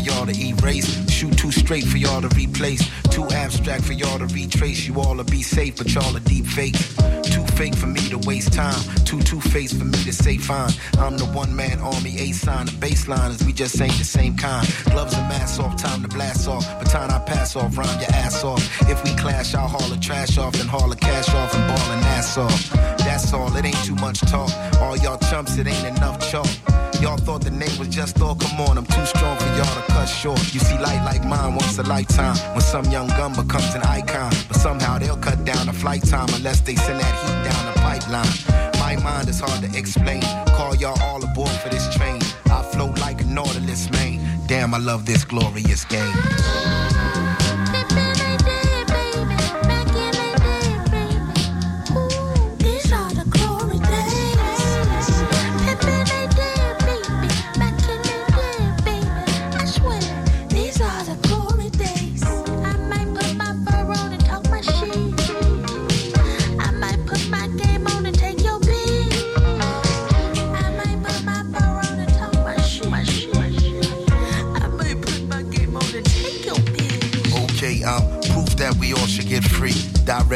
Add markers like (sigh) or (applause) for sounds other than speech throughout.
For y'all to erase. Shoot too straight for y'all to replace. Too abstract for y'all to retrace. You all to be safe, but y'all are deep fake. Too fake for me to waste time. Too two faced for me to say fine. I'm the one man army, A sign. The baseline is we just ain't the same kind. Gloves and masks off, time to blast off. Baton I pass off, rhyme your ass off. If we clash, I'll haul the trash off and haul the cash off and ball an ass off. That's all, it ain't too much talk. All y'all chumps, it ain't enough chalk. Y'all thought the name was just Thor, come on, I'm too strong for y'all to cut short. You see light like mine once a lifetime. When some young gun becomes an icon. But somehow they'll cut down the flight time unless they send that heat down the pipeline. My mind is hard to explain. Call y'all all aboard for this train. I float like a Nautilus, man. Damn, I love this glorious game.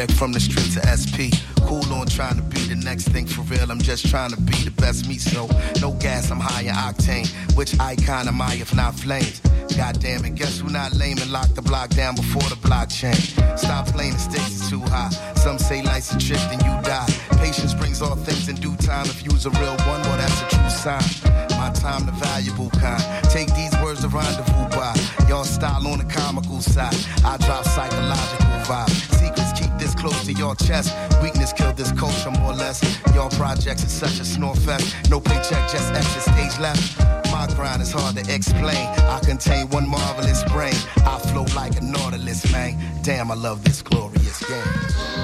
Direct from the street to SP. Cool on trying to be the next thing for real. I'm just trying to be the best me. So no gas, I'm high in octane. Which icon am I if not flames? God damn it, guess who not lame and lock the block down before the blockchain? Stop playing, the stakes is too high. Some say life's a trick, then you die. Patience brings all things in due time. If you's a real one, well, that's a true sign. My time, the valuable kind. Take these words to rendezvous by. Y'all style on the comical side. I drop psychological vibes. Secrets keep this close to your chest. Weakness killed this culture more or less. Your projects is such a snore fest. No paycheck, just extra stage left. My grind is hard to explain. I contain one marvelous brain. I flow like a nautilus, man. Damn, I love this glorious game.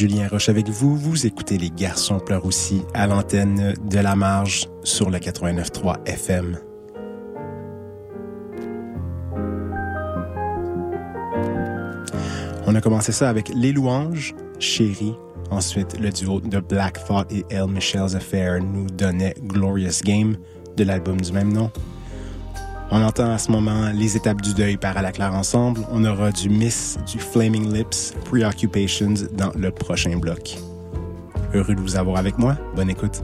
Julien Roche avec vous. Vous écoutez Les Garçons pleurent aussi à l'antenne de la marge sur le 89.3 FM. On a commencé ça avec Les Louanges, Chérie. Ensuite, le duo de Black Thought et El Michel's Affair nous donnait Glorious Game de l'album du même nom. On entend à ce moment les étapes du deuil par à la claire ensemble. On aura du Miss, du Flaming Lips, Preoccupations dans le prochain bloc. Heureux de vous avoir avec moi. Bonne écoute.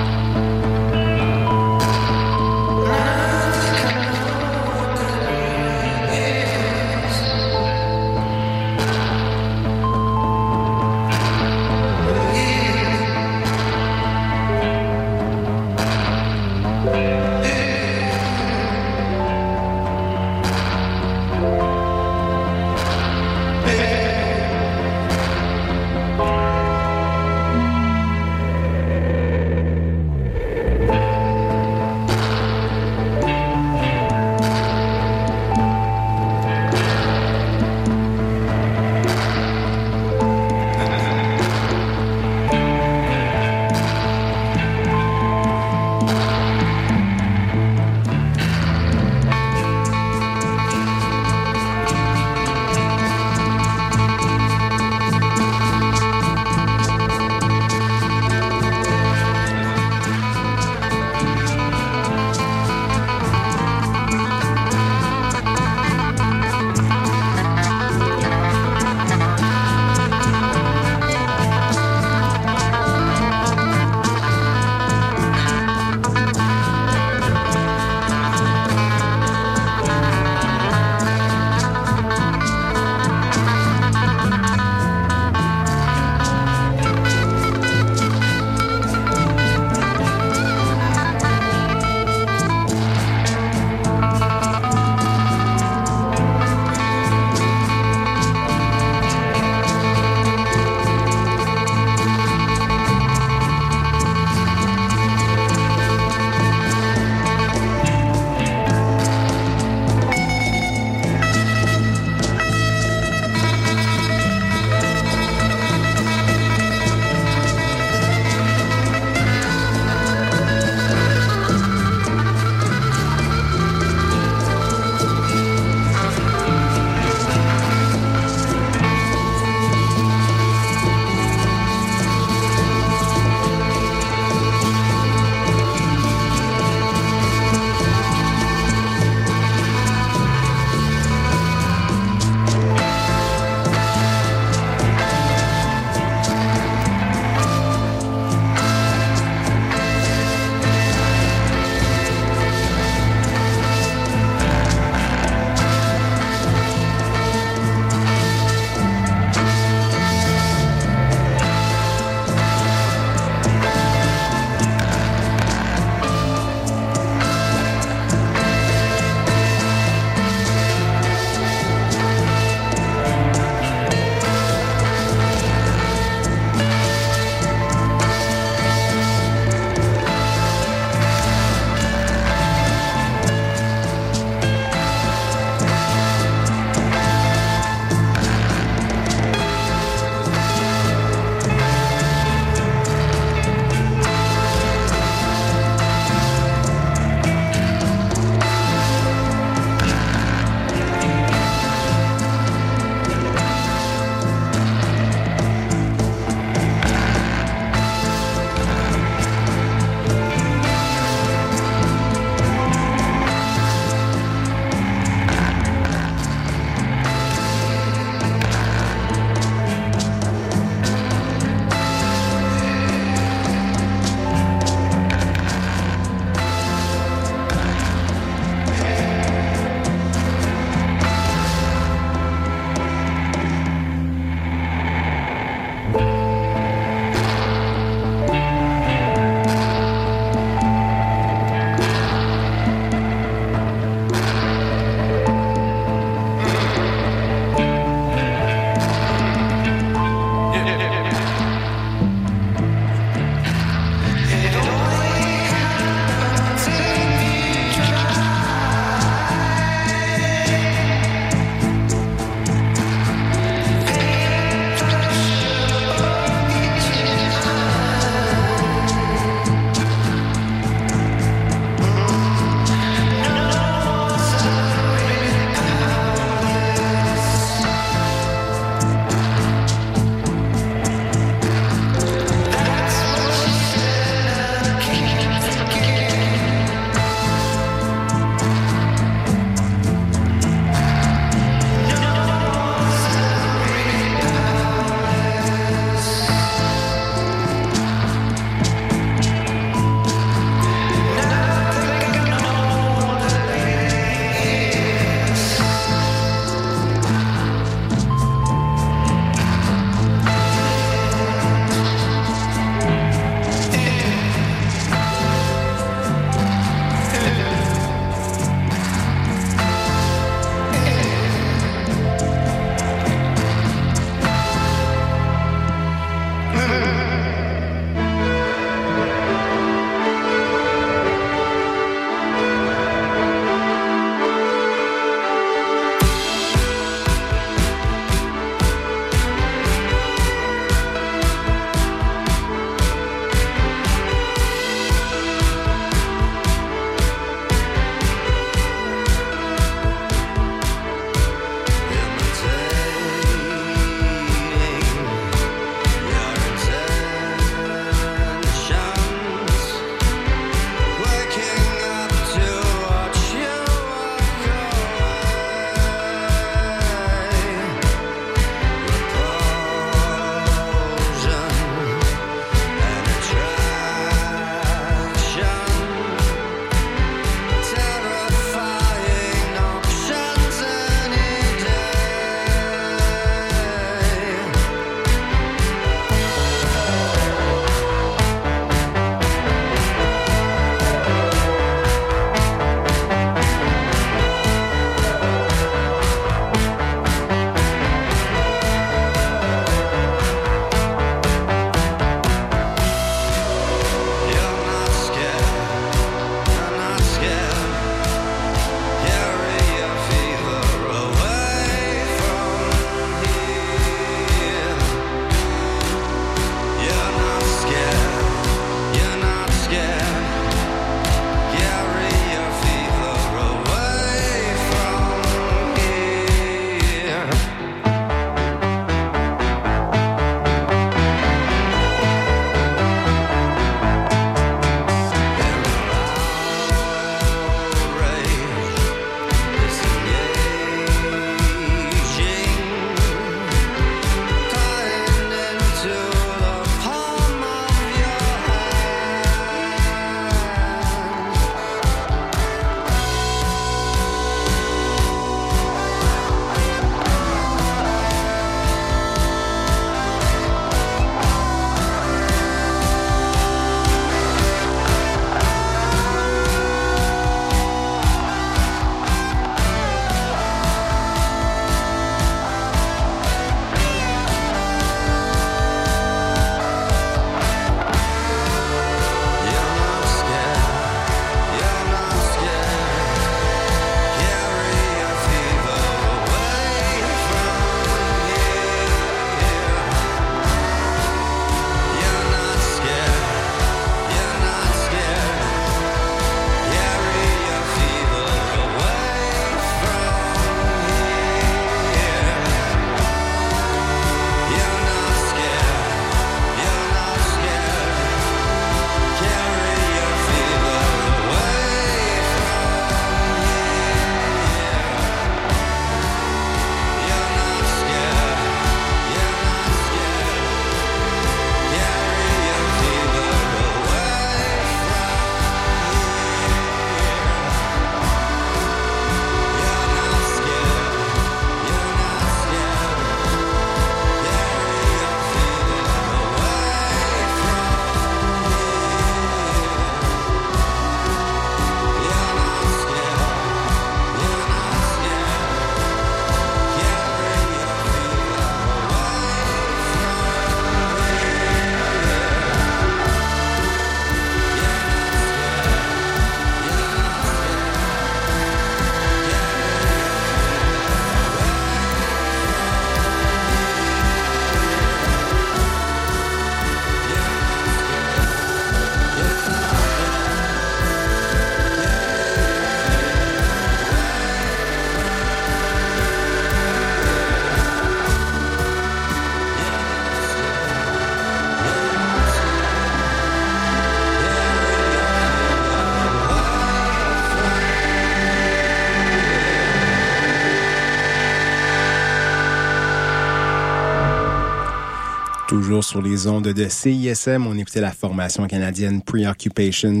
Toujours sur les ondes de CISM. On écoutait la formation canadienne Preoccupations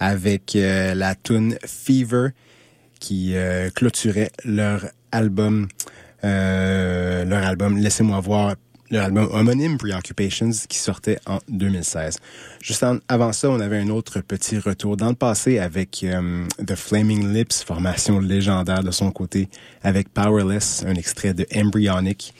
avec euh, la tune Fever qui euh, clôturait leur album, euh, leur album Laissez-moi voir, leur album homonyme Preoccupations qui sortait en 2016. Juste avant ça, on avait un autre petit retour dans le passé avec The Flaming Lips, formation légendaire de son côté, avec Powerless, un extrait de Embryonic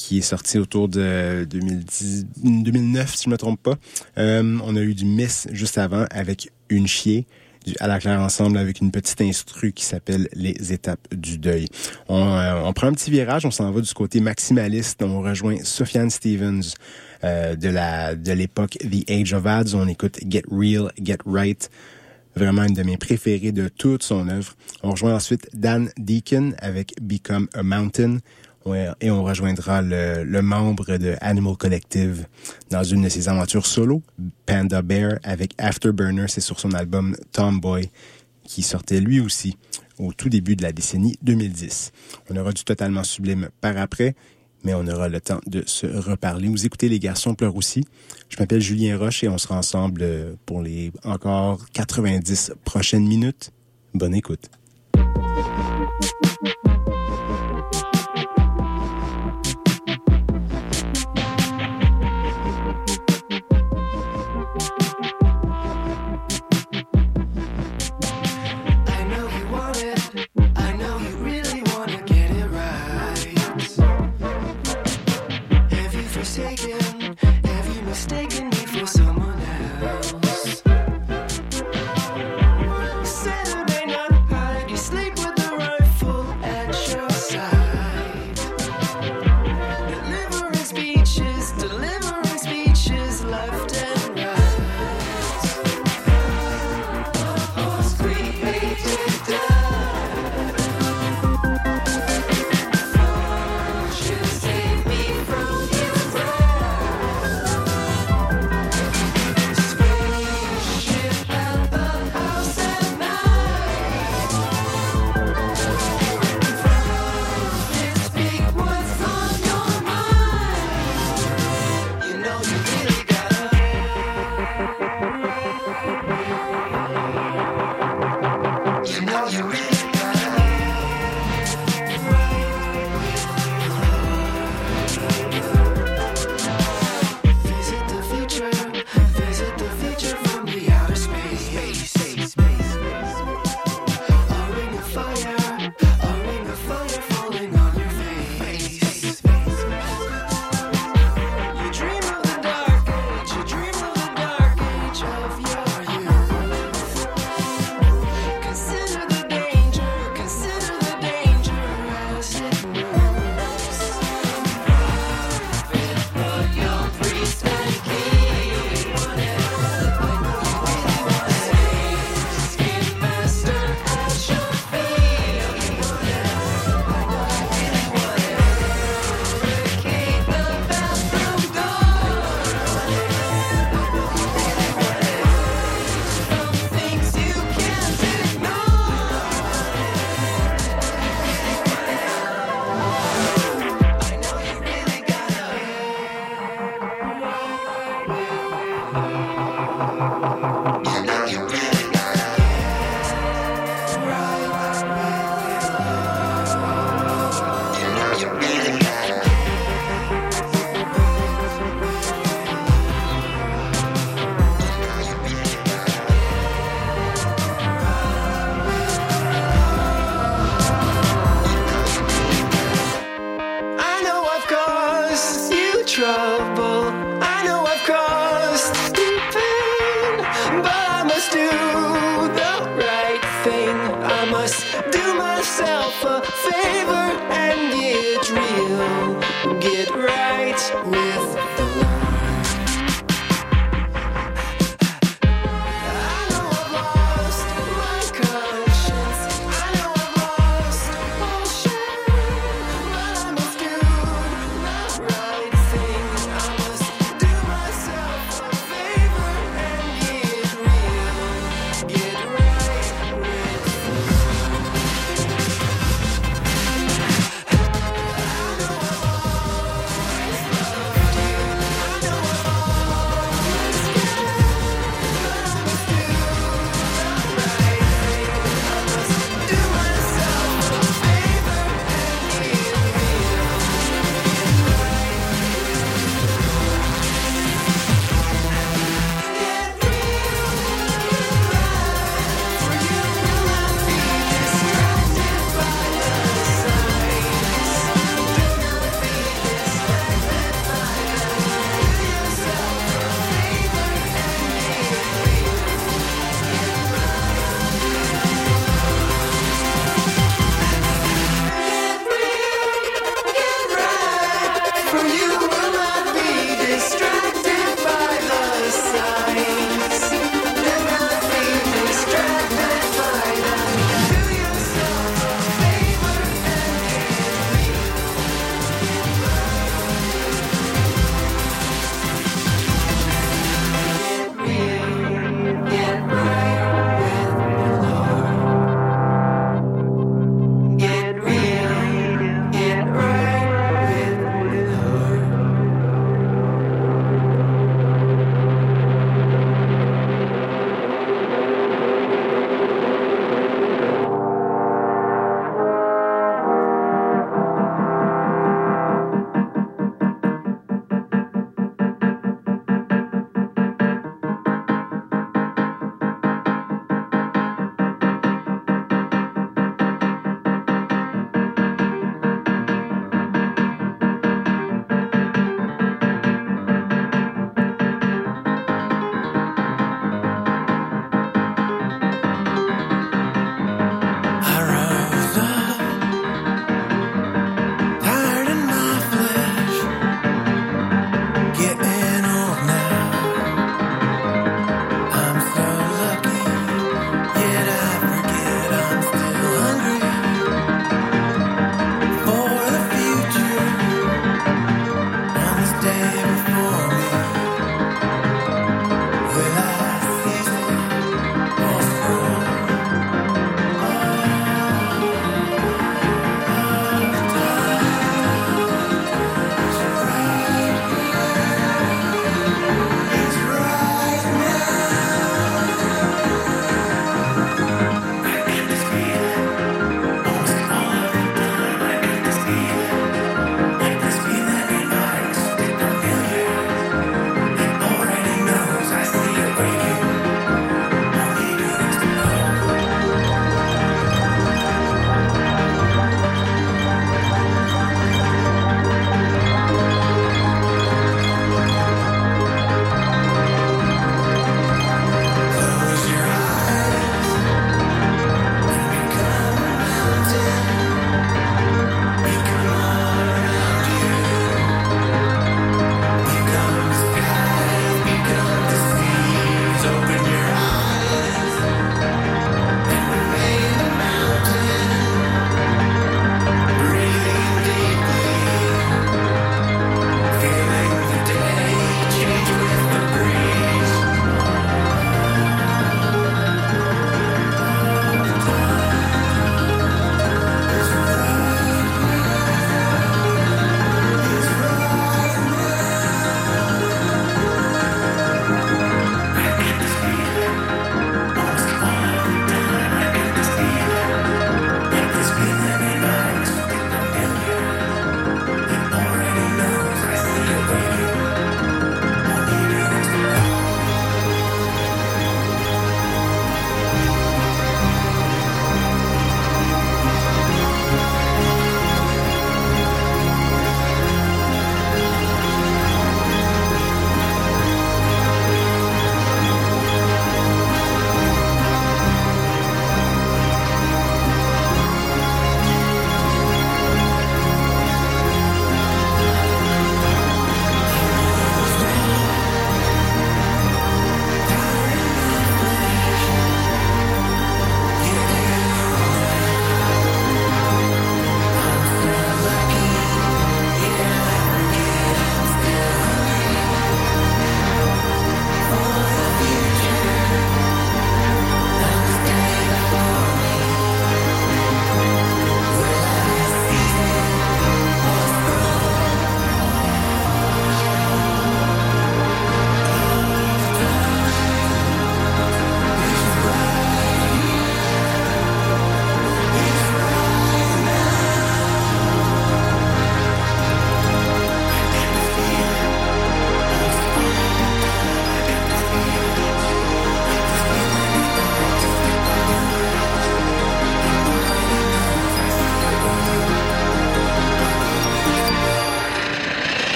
qui est sorti autour de 2010, 2009, si je ne me trompe pas. Euh, on a eu du Miss juste avant avec Une chier du à la claire ensemble avec une petite instru qui s'appelle Les étapes du deuil. On, euh, on prend un petit virage, on s'en va du côté maximaliste, on rejoint Sofiane Stevens euh, de la de l'époque The Age of Ads, on écoute Get Real, Get Right. Vraiment une de mes préférées de toute son œuvre. On rejoint ensuite Dan Deacon avec Become a Mountain. Et on rejoindra le, le, membre de Animal Collective dans une de ses aventures solo, Panda Bear, avec Afterburner. C'est sur son album Tomboy, qui sortait lui aussi au tout début de la décennie 2010. On aura du totalement sublime par après, mais on aura le temps de se reparler. Vous écoutez Les Garçons pleurent aussi. Je m'appelle Julien Roche et on sera ensemble pour les encore 90 prochaines minutes. Bonne écoute.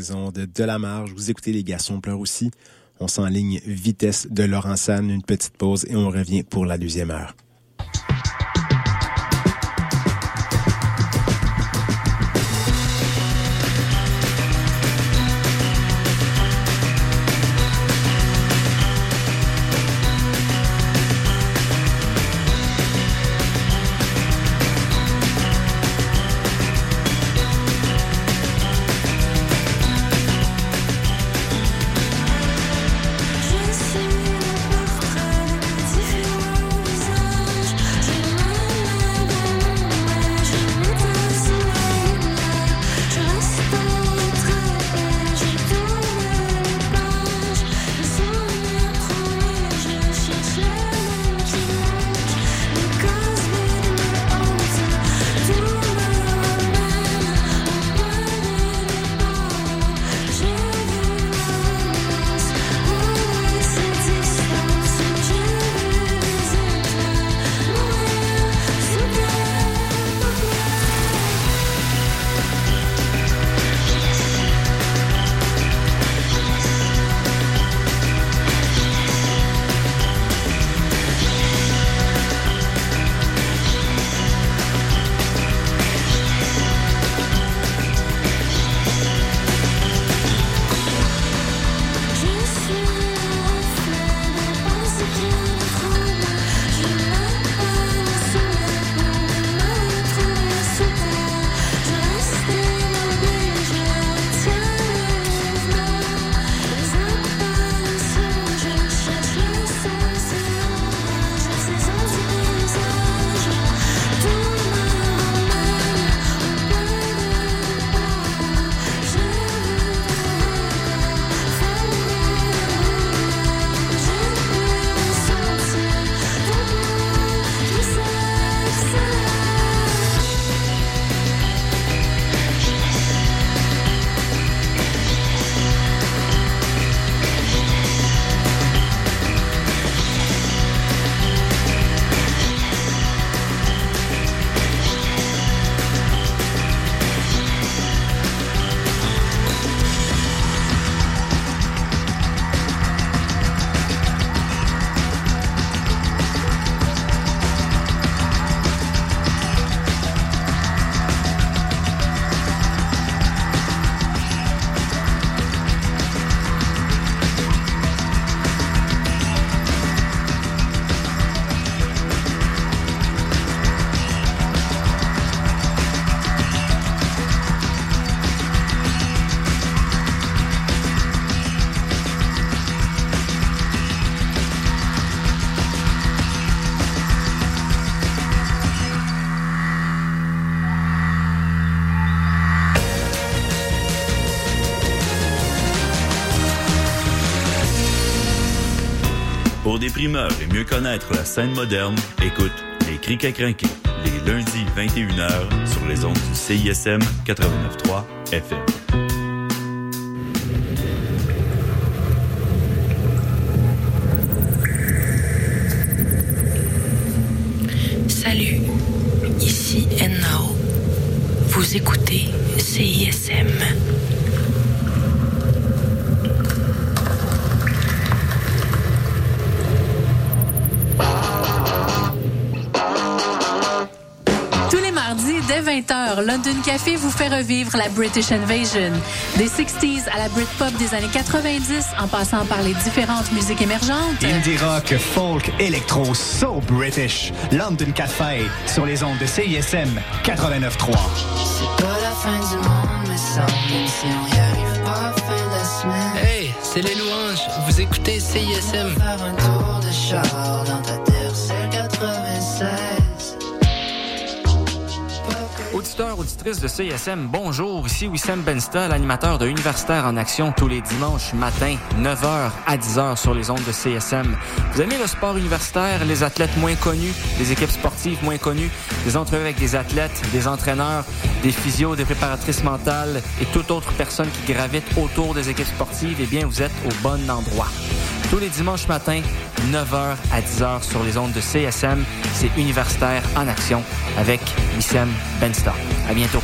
De la marge. Vous écoutez les garçons pleurent aussi. On s'enligne vitesse de Laurent San, une petite pause et on revient pour la deuxième heure. Et mieux connaître la scène moderne, écoute Les Criques à crinquer, les lundis 21h sur les ondes du CISM 89.3 FM. Revivre la British Invasion. Des 60s à la Britpop des années 90, en passant par les différentes musiques émergentes. Indie rock, folk, électro, so British. London Café, sur les ondes de CISM 89.3. C'est pas la fin du monde, mais ça, si on y arrive pas à fin de la semaine. Hey, c'est les louanges. Vous écoutez CISM. Faire un tour de char dans ta auditrices de CSM, bonjour. Ici Wissam Bensta, l'animateur de Universitaire en Action tous les dimanches matin, 9h à 10h sur les ondes de CSM. Vous aimez le sport universitaire, les athlètes moins connus, les équipes sportives moins connues, des entrevues avec des athlètes, des entraîneurs, des physios, des préparatrices mentales et toute autre personne qui gravite autour des équipes sportives, eh bien, vous êtes au bon endroit. Tous les dimanches matins, 9h à 10h sur les ondes de CSM, c'est Universitaire en action avec Wissem Benstar. À bientôt.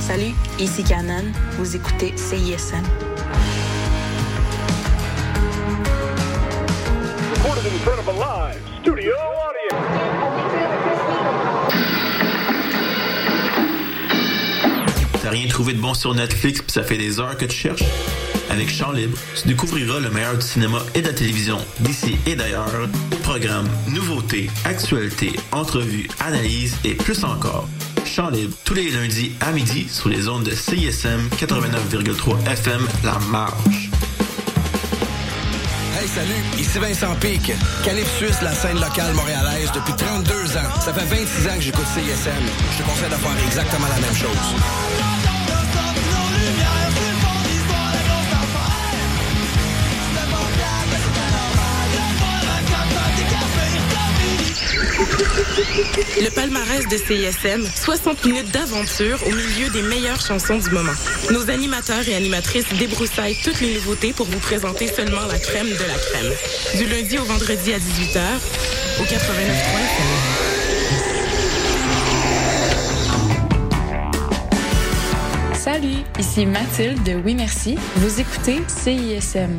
Salut, ici Canon. Vous écoutez CISM. T'as rien trouvé de bon sur Netflix puis ça fait des heures que tu cherches? Avec Chant Libre, tu découvriras le meilleur du cinéma et de la télévision d'ici et d'ailleurs. Programmes, nouveautés, actualités, entrevues, analyses et plus encore. Chant Libre, tous les lundis à midi sur les ondes de CISM 89,3 FM La Marge. Hey, salut, ici Vincent Pic, calife suisse la scène locale montréalaise depuis 32 ans. Ça fait 26 ans que j'écoute CISM. Je te conseille de faire exactement la même chose. Le palmarès de CISM, 60 minutes d'aventure au milieu des meilleures chansons du moment. Nos animateurs et animatrices débroussaillent toutes les nouveautés pour vous présenter seulement la crème de la crème. Du lundi au vendredi à 18h, au 89.3 Salut, ici Mathilde de Oui Merci. Vous écoutez CISM.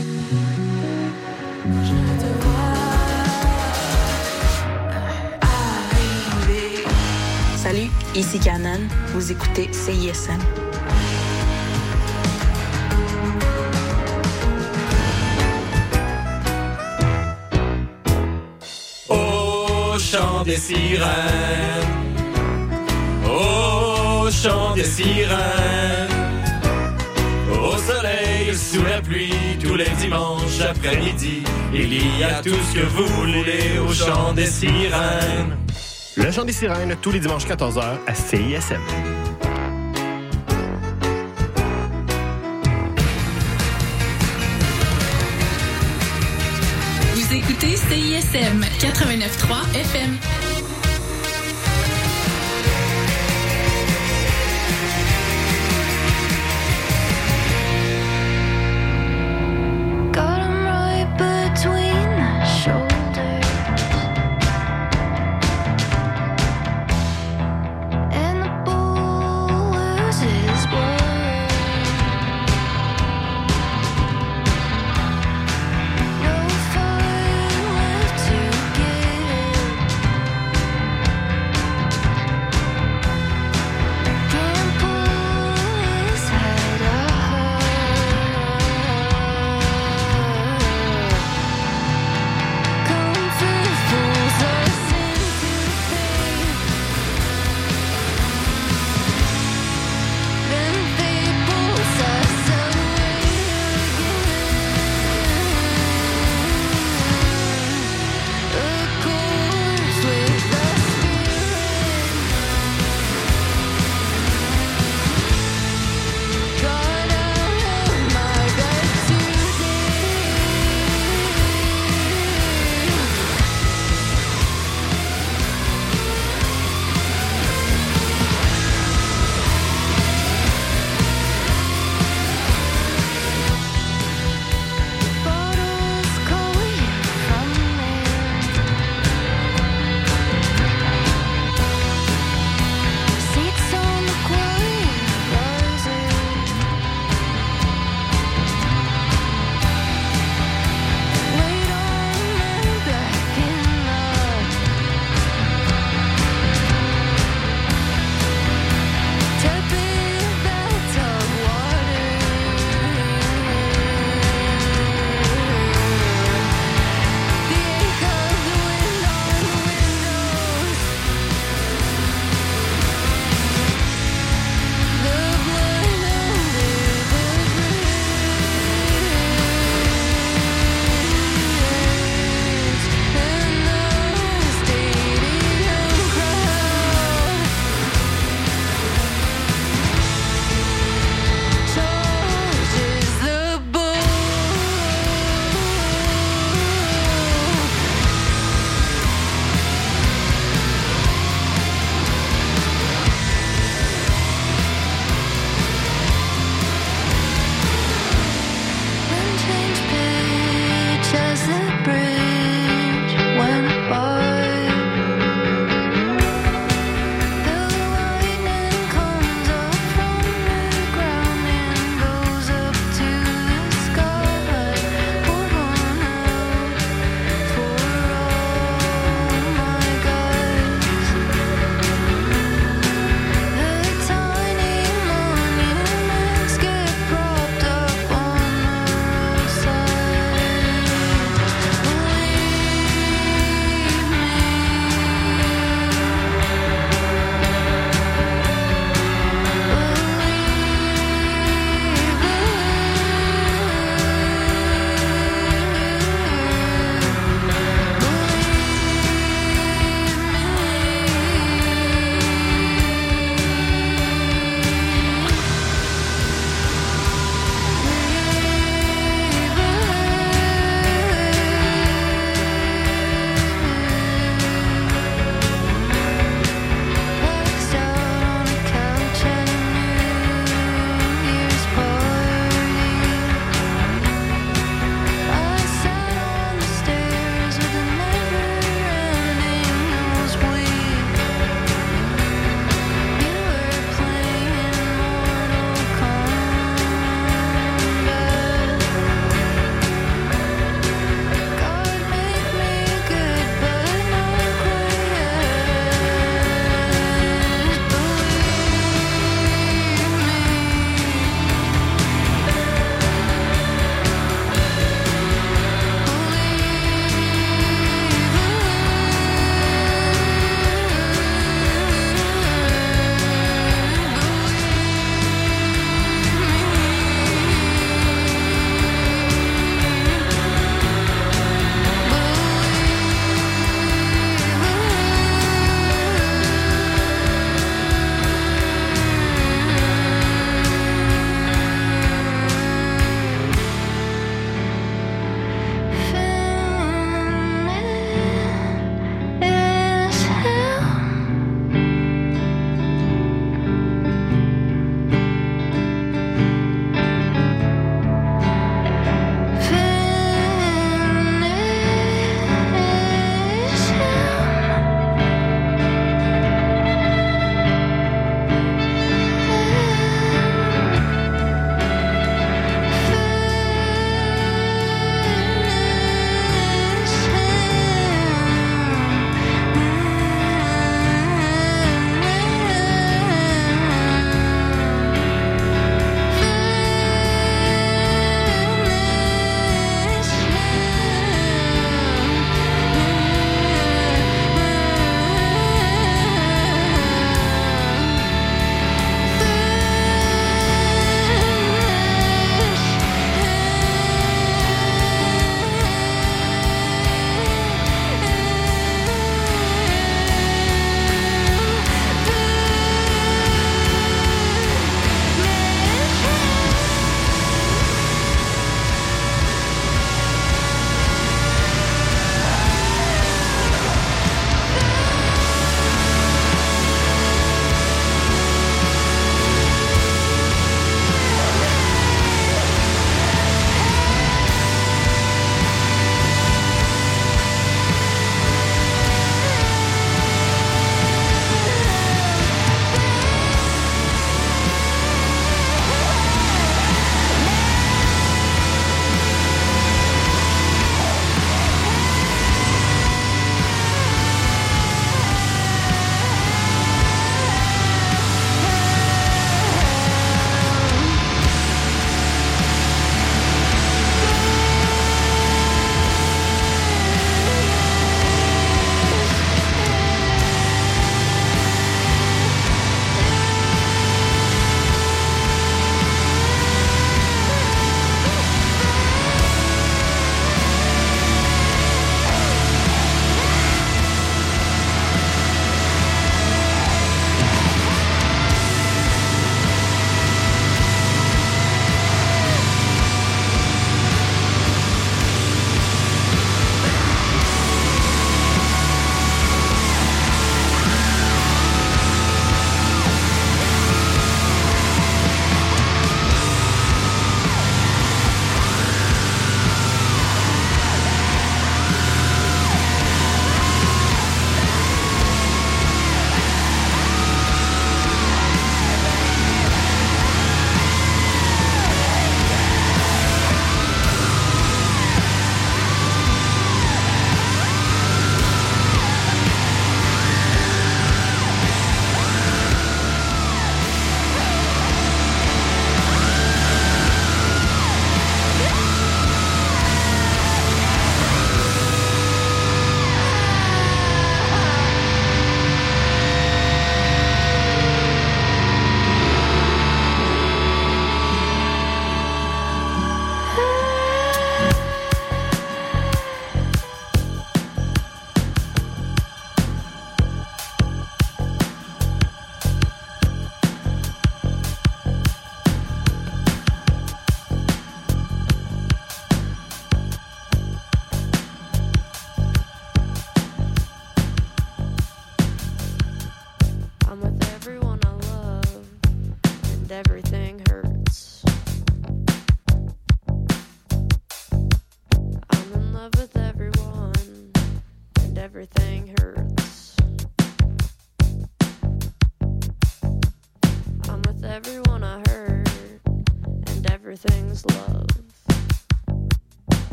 Ici Canon, vous écoutez CISM. Au chant des sirènes, au chant des sirènes, au soleil, sous la pluie, tous les dimanches après-midi, il y a tout ce que vous voulez au chant des sirènes. Le chant des sirènes, tous les dimanches 14h à CISM. Vous écoutez CISM 89.3 FM.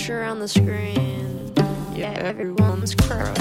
Picture on the screen. Yeah, everyone's crushed.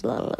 slow.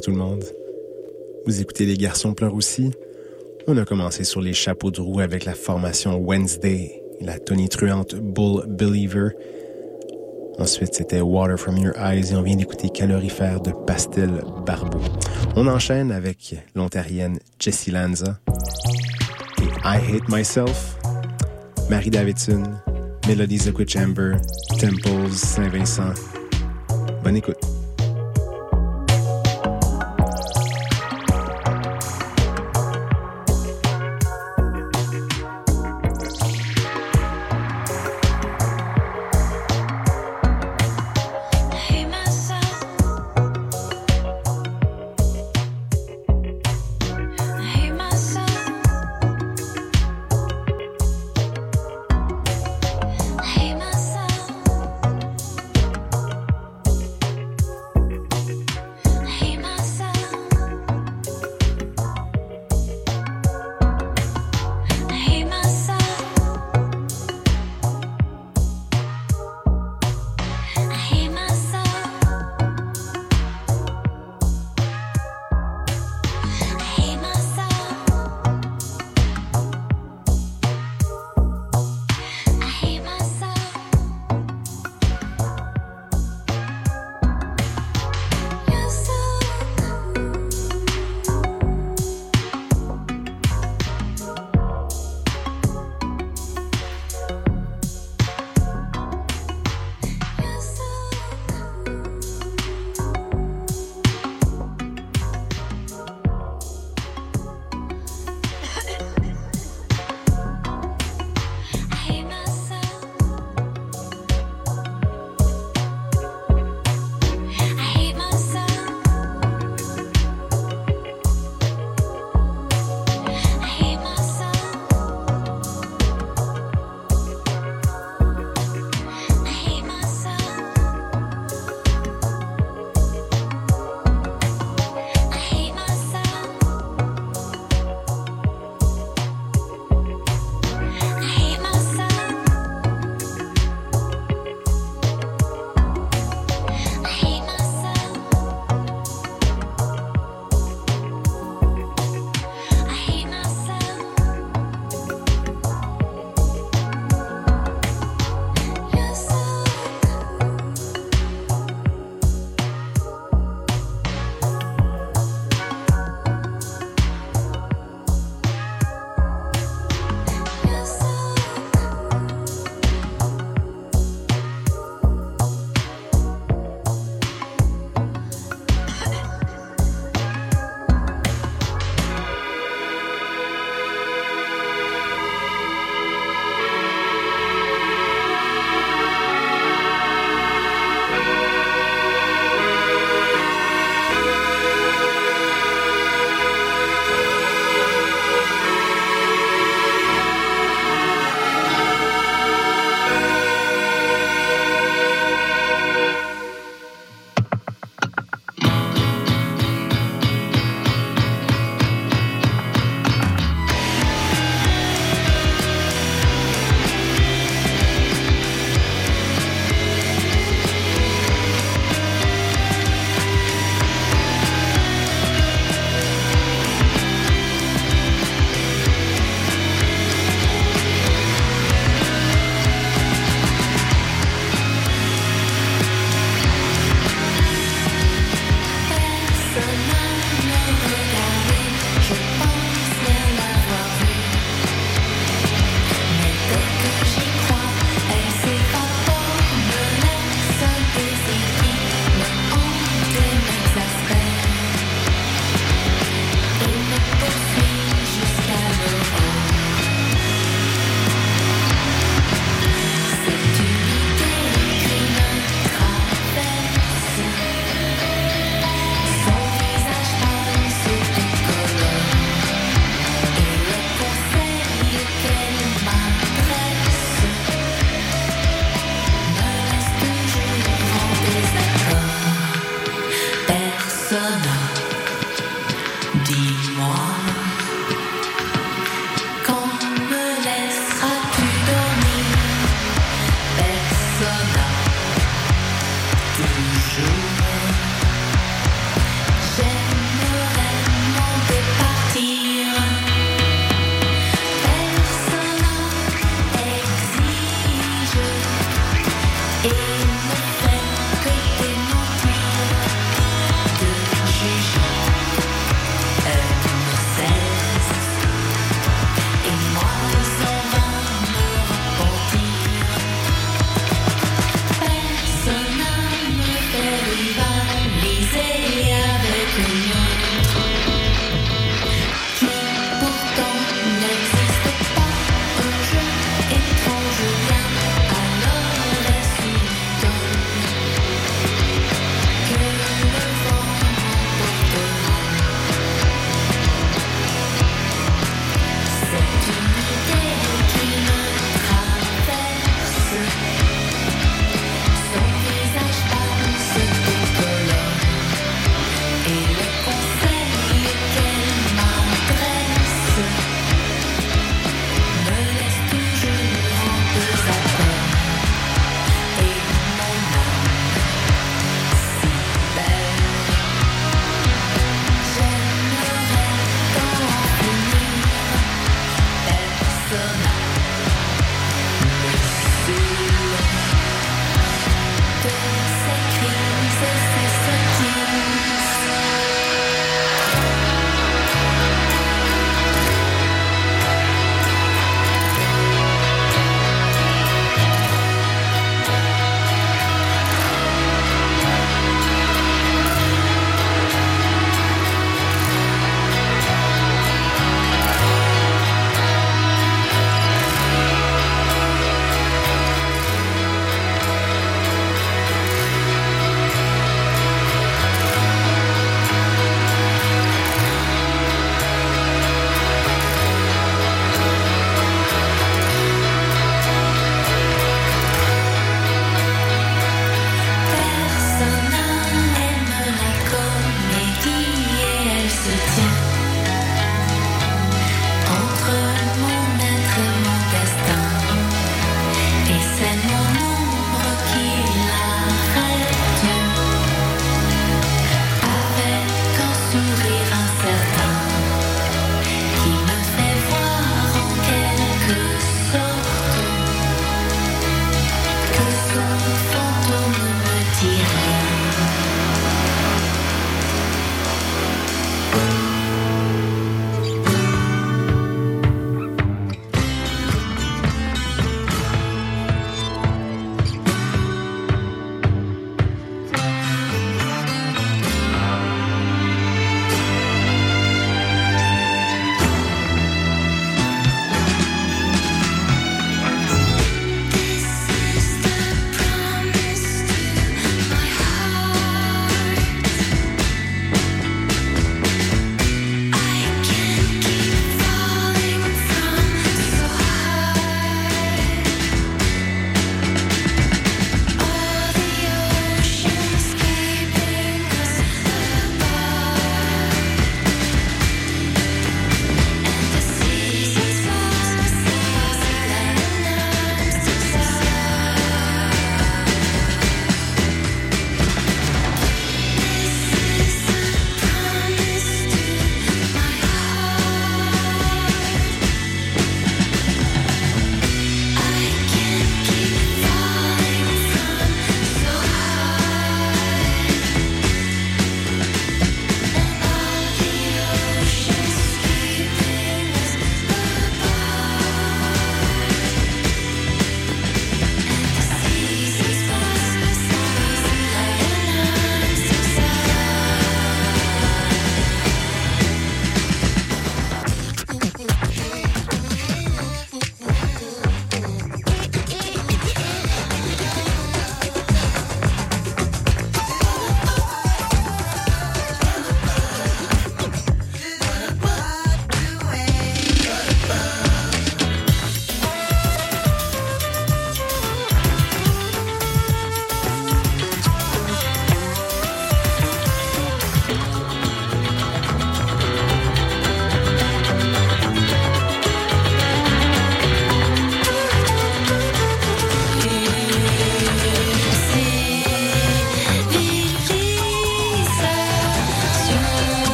Tout le monde. Vous écoutez Les Garçons pleurent aussi. On a commencé sur les chapeaux de roue avec la formation Wednesday et la tonitruante Bull Believer. Ensuite, c'était Water from Your Eyes et on vient d'écouter Calorifère de Pastel Barbeau. On enchaîne avec l'ontarienne Jessie Lanza et I Hate Myself, Marie Davidson, Melodies of Chamber, Temples, Saint-Vincent. Bonne écoute.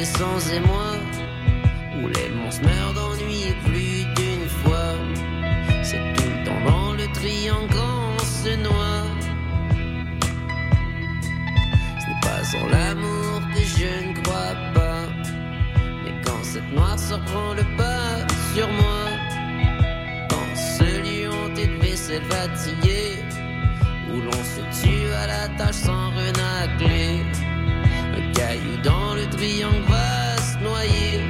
De la fosse d'essence et moi. Où les monstres meurent d'ennui plus d'une fois. C'est tout le temps dans le triangle qu'on se noie. Ce n'est pas sans l'amour que je ne crois pas. Mais quand cette noirceur prend le pas sur moi, dans ce hanté de vaisselle fatiguée, où l'on se tue à la tâche sans renacler, un caillou dans triangle va se noyer.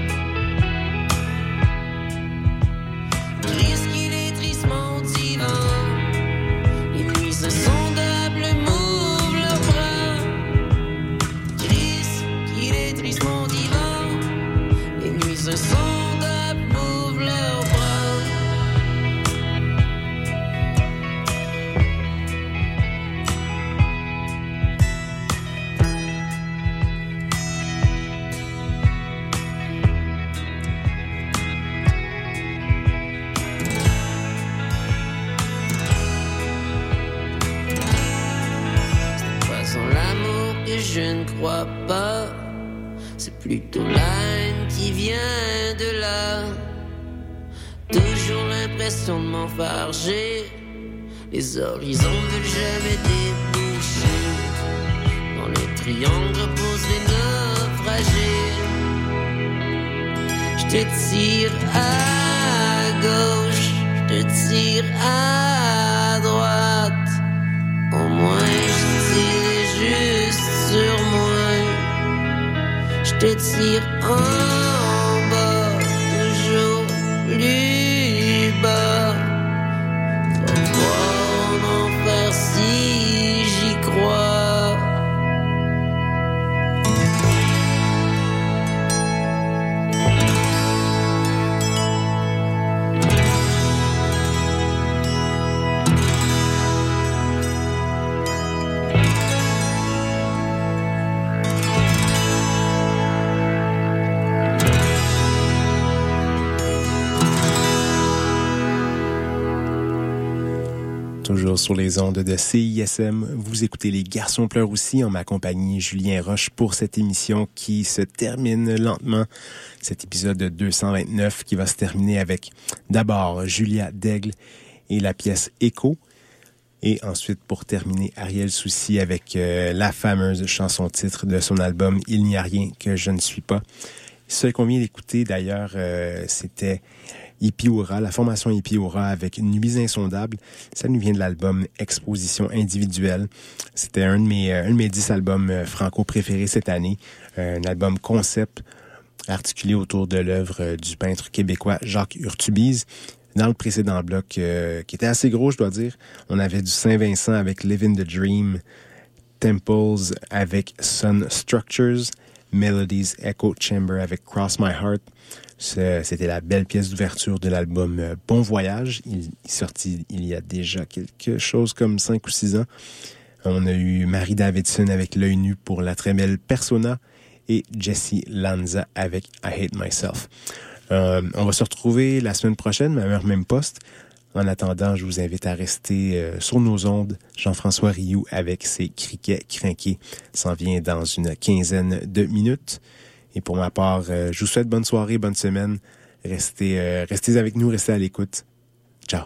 Plutôt haine qui vient de là. Toujours l'impression de m'enfarger. Les horizons ne veulent jamais déboucher. Dans le triangle reposent les naufragés. Je te tire à gauche, je te tire à droite. Au moins je tire juste te tire en Sur les ondes de CISM, vous écoutez Les Garçons pleurent aussi en ma compagnie Julien Roche pour cette émission qui se termine lentement. Cet épisode 229 qui va se terminer avec d'abord Julia Daigle et la pièce Écho. Et ensuite, pour terminer, Ariel Souci avec euh, la fameuse chanson titre de son album Il n'y a rien que je ne suis pas. Ce qu'on vient d'écouter d'ailleurs, euh, c'était Ipiura, la formation Ipiura avec Nuits insondables. Ça nous vient de l'album Exposition individuelle. C'était un de mes euh, un de mes dix albums euh, franco préférés cette année. Un album concept articulé autour de l'œuvre euh, du peintre québécois Jacques Urtubise. Dans le précédent bloc, euh, qui était assez gros, je dois dire, on avait du Saint-Vincent avec Living the Dream, Temples avec Sun Structures, Melodies Echo Chamber avec Cross My Heart. C'était la belle pièce d'ouverture de l'album euh, Bon Voyage. Il est sorti il y a déjà quelque chose comme cinq ou six ans. On a eu Marie Davidson avec L'œil nu pour la très belle Persona et Jesse Lanza avec I Hate Myself. Euh, on va se retrouver la semaine prochaine, même même poste. En attendant, je vous invite à rester euh, sur nos ondes. Jean-François Rioux avec ses criquets crinqués s'en vient dans une quinzaine de minutes. Et pour ma part, euh, je vous souhaite bonne soirée, bonne semaine. Restez, euh, restez avec nous, restez à l'écoute. Ciao.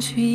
Que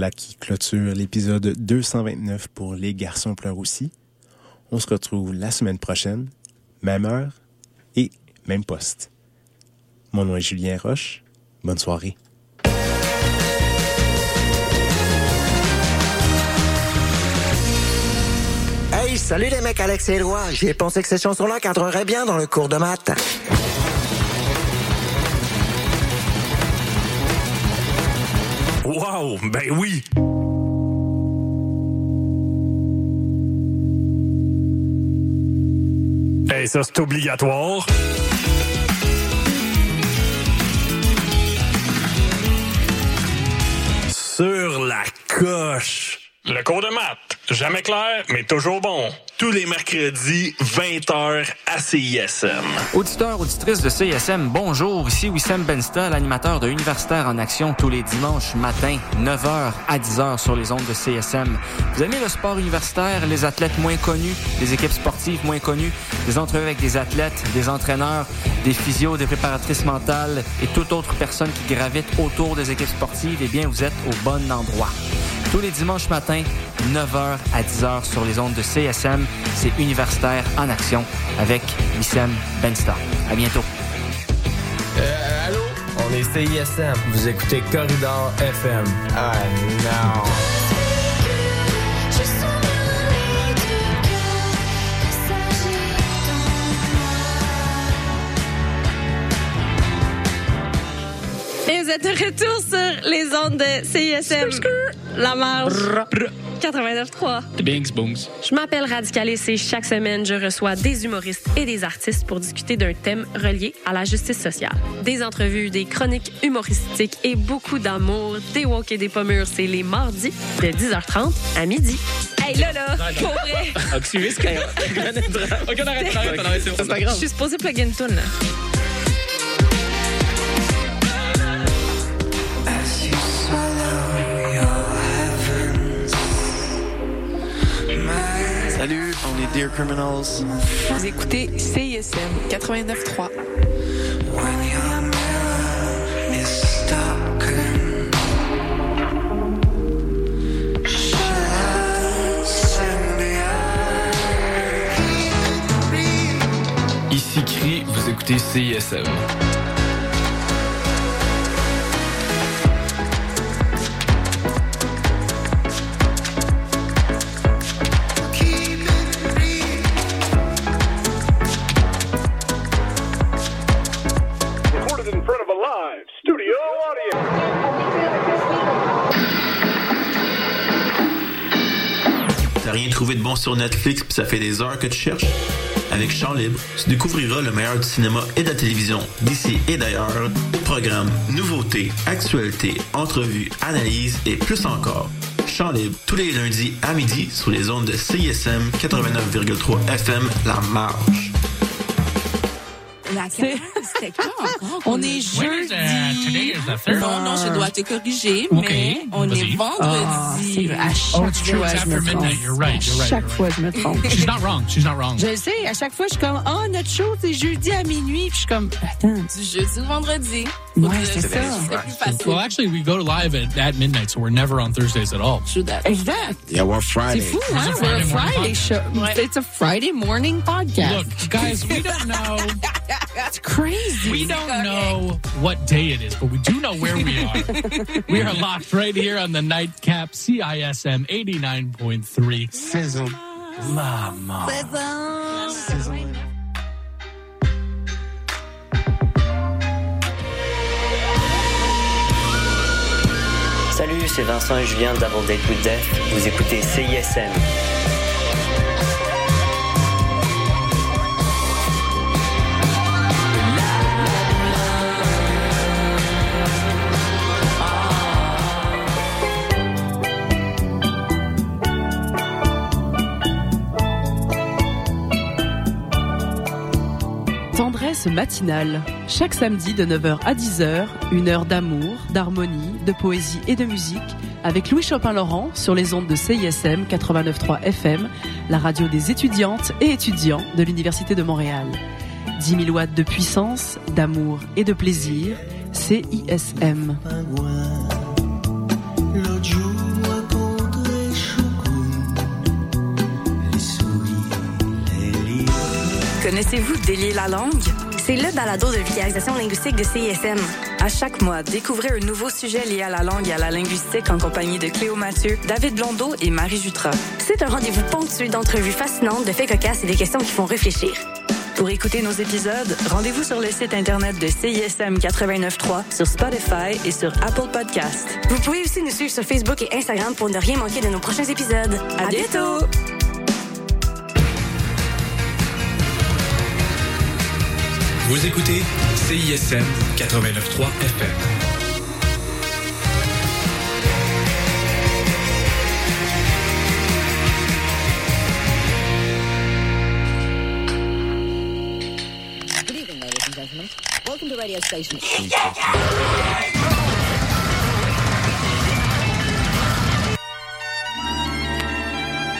Voilà qui clôture l'épisode 229 pour Les garçons pleurent aussi. On se retrouve la semaine prochaine, même heure et même poste. Mon nom est Julien Roche. Bonne soirée. Hey, salut les mecs, Alex et Éloi. J'ai pensé que ces chansons-là cadreraient bien dans le cours de maths. Wow, ben oui! Hey, ça, c'est obligatoire. Sur la coche. Le cours de maths. Jamais clair, mais toujours bon. Tous les mercredis, 20h à CISM. Auditeurs, auditrices de CISM, bonjour. Ici Wissam Bensta, l'animateur de Universitaire en action tous les dimanches matin, 9h à 10h sur les ondes de CISM. Vous aimez le sport universitaire, les athlètes moins connus, les équipes sportives moins connues, des entrevues avec des athlètes, des entraîneurs, des physios, des préparatrices mentales et toute autre personne qui gravite autour des équipes sportives, eh bien, vous êtes au bon endroit. Tous les dimanches matins, 9h à 10h sur les ondes de CSM, c'est Universitaire en action avec Wissem Benstar. À bientôt. Euh, allô? On est CISM. Vous écoutez Corridor FM. Ah non. Et vous êtes de retour sur les ondes de CISM. La marge. 89.3. Bings, booms. Je m'appelle Radicalis et chaque semaine, je reçois des humoristes et des artistes pour discuter d'un thème relié à la justice sociale. Des entrevues, des chroniques humoristiques et beaucoup d'amour. Des walk et des pommures, c'est les mardis de 10h30 à midi. Hey, là, là, pour vrai. (laughs) Ok, on arrête, on arrête, on arrête. C'est pas Je suis supposée plugger une toune, là. Salut, on est Dear Criminals. Vous écoutez CISM 89.3. Ici Cri, vous écoutez CISM. Sur Netflix pis ça fait des heures que tu cherches? Avec Chant Libre, tu découvriras le meilleur du cinéma et de la télévision d'ici et d'ailleurs. Programmes, nouveautés, actualités, entrevues, analyses et plus encore. Chant Libre, tous les lundis à midi sur les ondes de CISM 89,3 FM La encore? (laughs) On est When is, today jeudi. is the third. Non, non, je dois te corriger, mais on est vendredi. à chaque oh, after midnight. You're right. You're right. chaque fois, je me trompe. She's not wrong. She's not wrong. Je sais, à chaque fois, je suis comme, oh, notre show, c'est jeudi à minuit. Puis je suis comme, attends. Du jeudi au vendredi. Ouais, c'est ça. C'est. Well, actually, we go live at, at midnight, so we're never on Thursdays at all. Exact. Yeah, we're C'est Friday. fou, It's hein? a We're a Friday show. podcast. It's a Friday morning podcast. Look, guys, we don't know (laughs) It's crazy. We don't know what day it is, but we do know where we are. (laughs) we are locked right here on the nightcap CISM 89.3. Sizzle. Mama. Salut, c'est Vincent et Julien d'Avant Date with Death. Vous écoutez CISM. Tendresse matinale. Chaque samedi de 9h à 10h, une heure d'amour, d'harmonie, de poésie et de musique avec Louis Chopin-Laurent sur les ondes de CISM 89.3 FM, la radio des étudiantes et étudiants de l'Université de Montréal. 10 000 watts de puissance, d'amour et de plaisir, CISM. Connaissez-vous Délier la langue? C'est le balado de vulgarisation linguistique de CISM. À chaque mois, découvrez un nouveau sujet lié à la langue et à la linguistique en compagnie de Cléo Mathieu, David Blondeau et Marie Jutra. C'est un rendez-vous ponctué d'entrevues fascinantes, de faits cocasses et des questions qui font réfléchir. Pour écouter nos épisodes, rendez-vous sur le site internet de CISM 89.3, sur Spotify et sur Apple Podcast. Vous pouvez aussi nous suivre sur Facebook et Instagram pour ne rien manquer de nos prochains épisodes. À, bientôt! Vous écoutez CISM 89.3 FM. Good evening, ladies and gentlemen. Welcome to radio station.